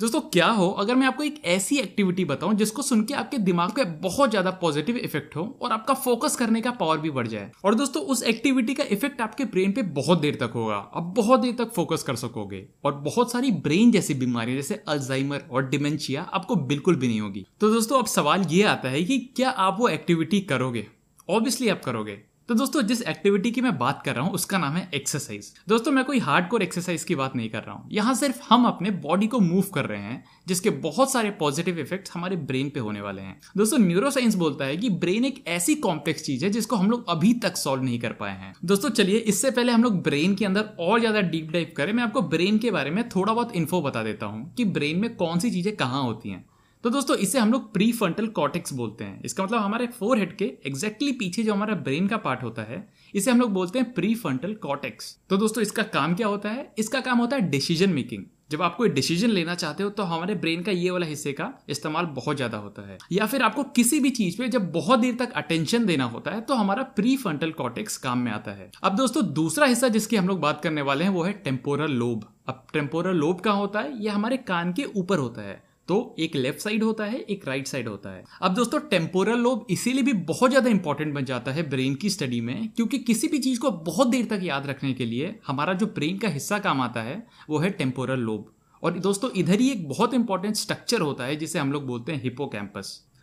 दोस्तों, क्या हो? अगर मैं आपको एक ऐसी एक्टिविटी बताऊँ जिसको सुन के आपके दिमाग पे बहुत ज़्यादा पॉजिटिव इफ़ेक्ट हो और आपका फोकस करने का पावर भी बढ़ जाए। और दोस्तों, उस एक्टिविटी का इफ़ेक्ट आपके ब्रेन पे बहुत देर तक होगा। आप बहुत देर तक फोकस कर सकोगे और बहुत सारी ब्रेन जैसी बीमारी जैसे अल्जाइमर और डिमेंशिया आपको बिल्कुल भी नहीं होगी। तो दोस्तों, अब सवाल ये आता है कि क्या आप वो एक्टिविटी करोगे? ऑब्वियसली आप करोगे। तो दोस्तों, जिस एक्टिविटी की मैं बात कर रहा हूँ, उसका नाम है एक्सरसाइज दोस्तों, मैं कोई हार्ड कोर एक्सरसाइज की बात नहीं कर रहा हूँ। यहाँ सिर्फ़ हम अपने बॉडी को मूव कर रहे हैं, जिसके बहुत सारे पॉजिटिव इफेक्ट्स हमारे ब्रेन पे होने वाले हैं। दोस्तों न्यूरो साइंस बोलता है कि ब्रेन एक ऐसी कॉम्प्लेक्स चीज़ है, जिसको हम लोग अभी तक सॉल्व नहीं कर पाए हैं। दोस्तों, चलिए, इससे पहले हम लोग ब्रेन के अंदर और ज़्यादा डीप डाइव करें। मैं आपको ब्रेन के बारे में थोड़ा बहुत इन्फो बता देता हूँ कि ब्रेन में कौन सी चीज़ें कहाँ होती हैं। तो दोस्तों, इसे हम लोग प्री फ्रंटल कॉटेक्स बोलते हैं। इसका मतलब हमारे फोर हेड के एग्जैक्टली पीछे जो हमारा ब्रेन का पार्ट होता है, इसे हम लोग बोलते हैं प्री फ्रंटल कॉटेक्स तो दोस्तों, इसका काम क्या होता है? इसका काम होता है डिसीज़न मेकिंग जब आप कोई डिसीज़न लेना चाहते हो तो हमारे ब्रेन का ये वाला हिस्से का इस्तेमाल बहुत ज़्यादा होता है। या फिर आपको किसी भी चीज़ पे जब बहुत देर तक अटेंशन देना होता है तो हमारा प्री फ्रंटल कॉटेक्स काम में आता है। अब दोस्तों, दूसरा हिस्सा जिसकी हम लोग बात करने वाले हैं, वो है टेम्पोरल लोब अब टेम्पोरल लोब कहाँ होता है? ये हमारे कान के ऊपर होता है। तो एक लेफ़्ट साइड होता है, एक राइट right साइड होता है। अब दोस्तों टेम्पोरल लोब इसीलिए भी बहुत ज़्यादा इंपॉर्टेंट बन जाता है ब्रेन की स्टडी में, क्योंकि किसी भी चीज़ को बहुत देर तक याद रखने के लिए हमारा जो ब्रेन का हिस्सा काम आता है, वो है टेम्पोरल लोब और दोस्तों, इधर ही एक बहुत इंपॉर्टेंट स्ट्रक्चर होता है, जिसे हम लोग बोलते हैं हिपो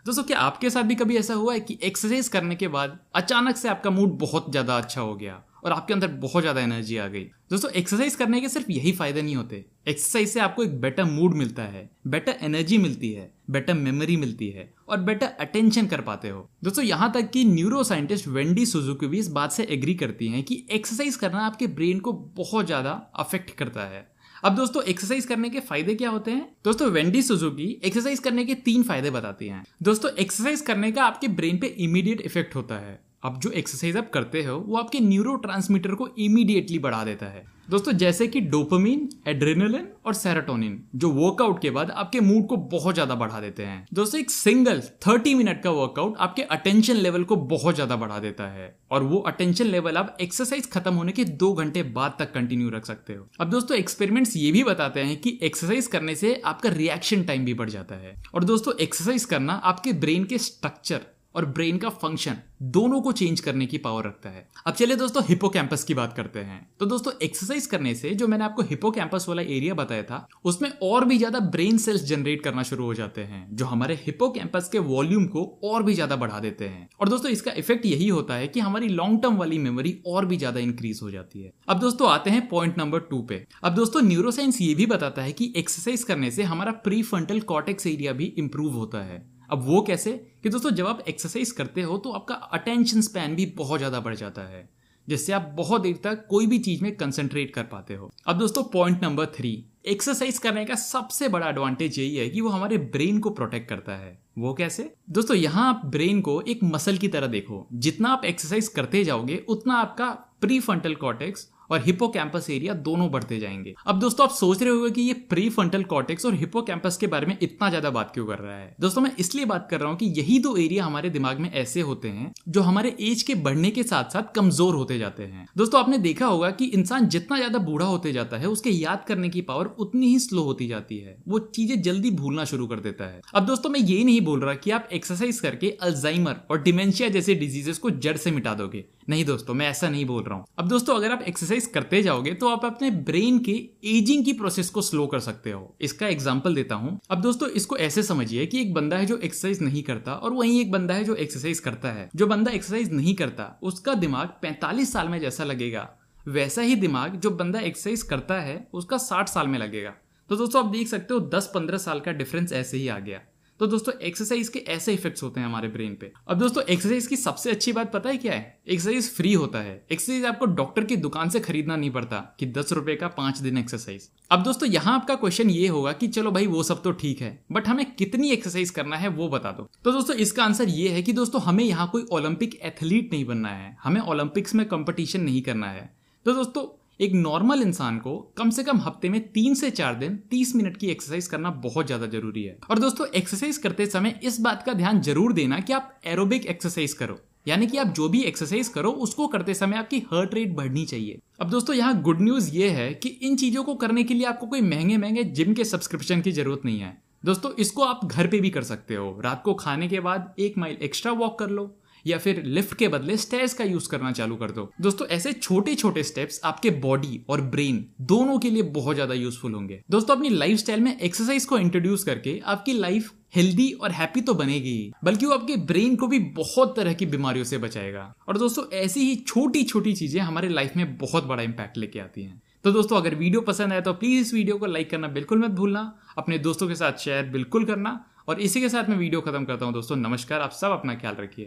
दोस्तों, क्या आपके साथ भी कभी ऐसा हुआ है कि एक्सरसाइज करने के बाद अचानक से आपका मूड बहुत ज़्यादा अच्छा हो गया? और आपके अंदर बहुत ज़्यादा एनर्जी आ गई। दोस्तों एक्सरसाइज करने के सिर्फ़ यही फ़ायदे नहीं होते। एक्सरसाइज से आपको एक बेटर मूड मिलता है बेटर एनर्जी मिलती है बेटर मेमोरी मिलती है और बेटर अटेंशन कर पाते हो। दोस्तों, यहाँ तक कि न्यूरो साइंटिस्ट वेंडी सुजुकी भी इस बात से एग्री करती हैं कि एक्सरसाइज करना आपके ब्रेन को बहुत ज़्यादा अफेक्ट करता है। अब दोस्तों एक्सरसाइज करने के फ़ायदे क्या होते हैं? दोस्तों वेंडी सुजुकी एक्सरसाइज करने के तीन फ़ायदे बताती हैं। दोस्तों एक्सरसाइज करने का आपके ब्रेन पे इमीडिएट इफ़ेक्ट होता है। अब जो एक्सरसाइज आप करते हो, वो आपके न्यूरो को इमीडिएटली बढ़ा देता है। दोस्तों, जैसे कि डोपामीन एड्रेनलिन और सेरोटोनिन जो वर्कआउट के बाद आपके मूड को बहुत ज़्यादा बढ़ा देते हैं। दोस्तों, एक सिंगल 30 मिनट का वर्कआउट आपके अटेंशन लेवल को बहुत ज़्यादा बढ़ा देता है और वो अटेंशन लेवल आप एक्सरसाइज खत्म होने के दो घंटे बाद तक कंटिन्यू रख सकते हो। अब दोस्तों एक्सपेरिमेंट्स ये भी बताते हैं कि एक्सरसाइज करने से आपका रिएक्शन टाइम भी बढ़ जाता है। और दोस्तों एक्सरसाइज करना आपके ब्रेन के स्ट्रक्चर और ब्रेन का फ़ंक्शन दोनों को चेंज करने की पावर रखता है। अब चलिए दोस्तों हिपो की बात करते हैं। तो दोस्तों एक्सरसाइज करने से जो मैंने आपको हिपो वाला एरिया बताया था, उसमें और भी ज़्यादा ब्रेन सेल्स जनरेट करना शुरू हो जाते हैं, जो हमारे हिपो के वॉल्यूम को और भी ज़्यादा बढ़ा देते हैं। और दोस्तों, इसका इफ़ेक्ट यही होता है कि हमारी लॉन्ग टर्म वाली मेमोरी और भी ज़्यादा इंक्रीज हो जाती है। अब दोस्तों, आते हैं पॉइंट नंबर टू पे। अब दोस्तों न्यूरोसाइंस ये भी बताता है कि एक्सरसाइज करने से हमारा प्री फ्रंटल कॉटेक्स एरिया भी इंप्रूव होता है। अब वो कैसे? कि दोस्तों, जब आप एक्सरसाइज करते हो तो आपका अटेंशन स्पैन भी बहुत ज़्यादा बढ़ जाता है, जिससे आप बहुत देर तक कोई भी चीज़ में कंसंट्रेट कर पाते हो। अब दोस्तों पॉइंट नंबर थ्री एक्सरसाइज करने का सबसे बड़ा एडवांटेज यही है कि वो हमारे ब्रेन को प्रोटेक्ट करता है। वो कैसे? दोस्तों, यहाँ आप ब्रेन को एक मसल की तरह देखो। जितना आप एक्सरसाइज करते जाओगे, उतना आपका प्री फ्रंटल कॉटेक्स और हिपो एरिया दोनों बढ़ते जाएँगे। अब दोस्तों, आप सोच रहे होंगे कि ये प्री फ्रंटल कॉटेक्स और हिपो के बारे में इतना ज़्यादा बात क्यों कर रहा है? दोस्तों, मैं इसलिए बात कर रहा हूँ कि यही दो एरिया हमारे दिमाग में ऐसे होते हैं जो हमारे एज के बढ़ने के साथ साथ कमज़ोर होते जाते हैं। दोस्तों, आपने देखा होगा कि इंसान जितना ज़्यादा बूढ़ा होते जाता है, उसके याद करने की पावर उतनी ही स्लो होती जाती है। वो चीज़ें जल्दी भूलना शुरू कर देता है। अब दोस्तों, मैं ये नहीं बोल रहा कि आप एक्सरसाइज करके अल्जाइमर और डिमेंशिया जैसे डिजीजेस को जड़ से मिटा दोगे। नहीं दोस्तों, मैं ऐसा नहीं बोल रहा हूँ। अब दोस्तों, अगर आप एक्सरसाइज करते जाओगे तो आप अपने ब्रेन के एजिंग की प्रोसेस को स्लो कर सकते हो। इसका एग्ज़ाम्पल देता हूँ। अब दोस्तों, इसको ऐसे समझिए कि एक बंदा है जो एक्सरसाइज नहीं करता और वहीं एक बंदा है जो एक्सरसाइज करता है। जो बंदा एक्सरसाइज नहीं करता, उसका दिमाग पैंतालीस साल में जैसा लगेगा। वैसा ही दिमाग जो बंदा एक्सरसाइज करता है, उसका साठ साल में लगेगा। तो दोस्तों, आप देख सकते हो, दस पंद्रह साल का डिफरेंस ऐसे ही आ गया। तो दोस्तों एक्सरसाइज के ऐसे इफेक्ट्स होते हैं हमारे ब्रेन पे। अब दोस्तों एक्सरसाइज की सबसे अच्छी बात पता है क्या है? एक्सरसाइज फ्री होता है। एक्सरसाइज आपको डॉक्टर की दुकान से खरीदना नहीं पड़ता कि दस रुपए का पाँच दिन एक्सरसाइज अब दोस्तों, यहाँ आपका क्वेश्चन ये होगा कि चलो भाई, वो सब तो ठीक है बट हमें कितनी एक्सरसाइज करना है वो बता दो। तो दोस्तों, इसका आंसर ये है कि दोस्तों, हमें यहाँ कोई ओलंपिक एथलीट नहीं बनना है। हमें ओलंपिक्स में कंपटीशन नहीं करना है। तो दोस्तों एक नॉर्मल इंसान को कम से कम हफ़्ते में तीन से चार दिन तीस मिनट की एक्सरसाइज करना बहुत ज़्यादा ज़रूरी है। और दोस्तों एक्सरसाइज करते समय इस बात का ध्यान ज़रूर देना कि आप एरोबिक एक्सरसाइज करो। यानी कि आप जो भी एक्सरसाइज करो, उसको करते समय आपकी हार्ट रेट बढ़नी चाहिए। अब दोस्तों, यहाँ गुड न्यूज़ ये है कि इन चीज़ों को करने के लिए आपको कोई महँगे महँगे जिम के सब्सक्रिप्शन की ज़रूरत नहीं है। दोस्तों, इसको आप घर पे भी कर सकते हो। रात को खाने के बाद एक माइल एक्स्ट्रा वॉक कर लो। या फिर लिफ्ट के बदले स्टेयर्स का यूज़ करना चालू कर दो। दोस्तों, ऐसे छोटे छोटे स्टेप्स आपके बॉडी और ब्रेन दोनों के लिए बहुत ज़्यादा यूजफुल होंगे। दोस्तों, अपनी लाइफ में एक्सरसाइज को इंट्रोड्यूस करके आपकी लाइफ हेल्दी और हैप्पी तो बनेगी, बल्कि वो आपके ब्रेन को भी बहुत तरह की बीमारियों से बचाएगा। और दोस्तों, ऐसी ही छोटी छोटी चीज़ें हमारे लाइफ में बहुत बड़ा इंपैक्ट लेके आती हैं। तो दोस्तों, अगर वीडियो पसंद आए तो प्लीज़ इस वीडियो को लाइक करना बिल्कुल मत भूलना, अपने दोस्तों के साथ शेयर बिल्कुल करना, और इसी के साथ मैं वीडियो खत्म करता हूँ। दोस्तों, नमस्कार, आप सब अपना ख्याल रखिए।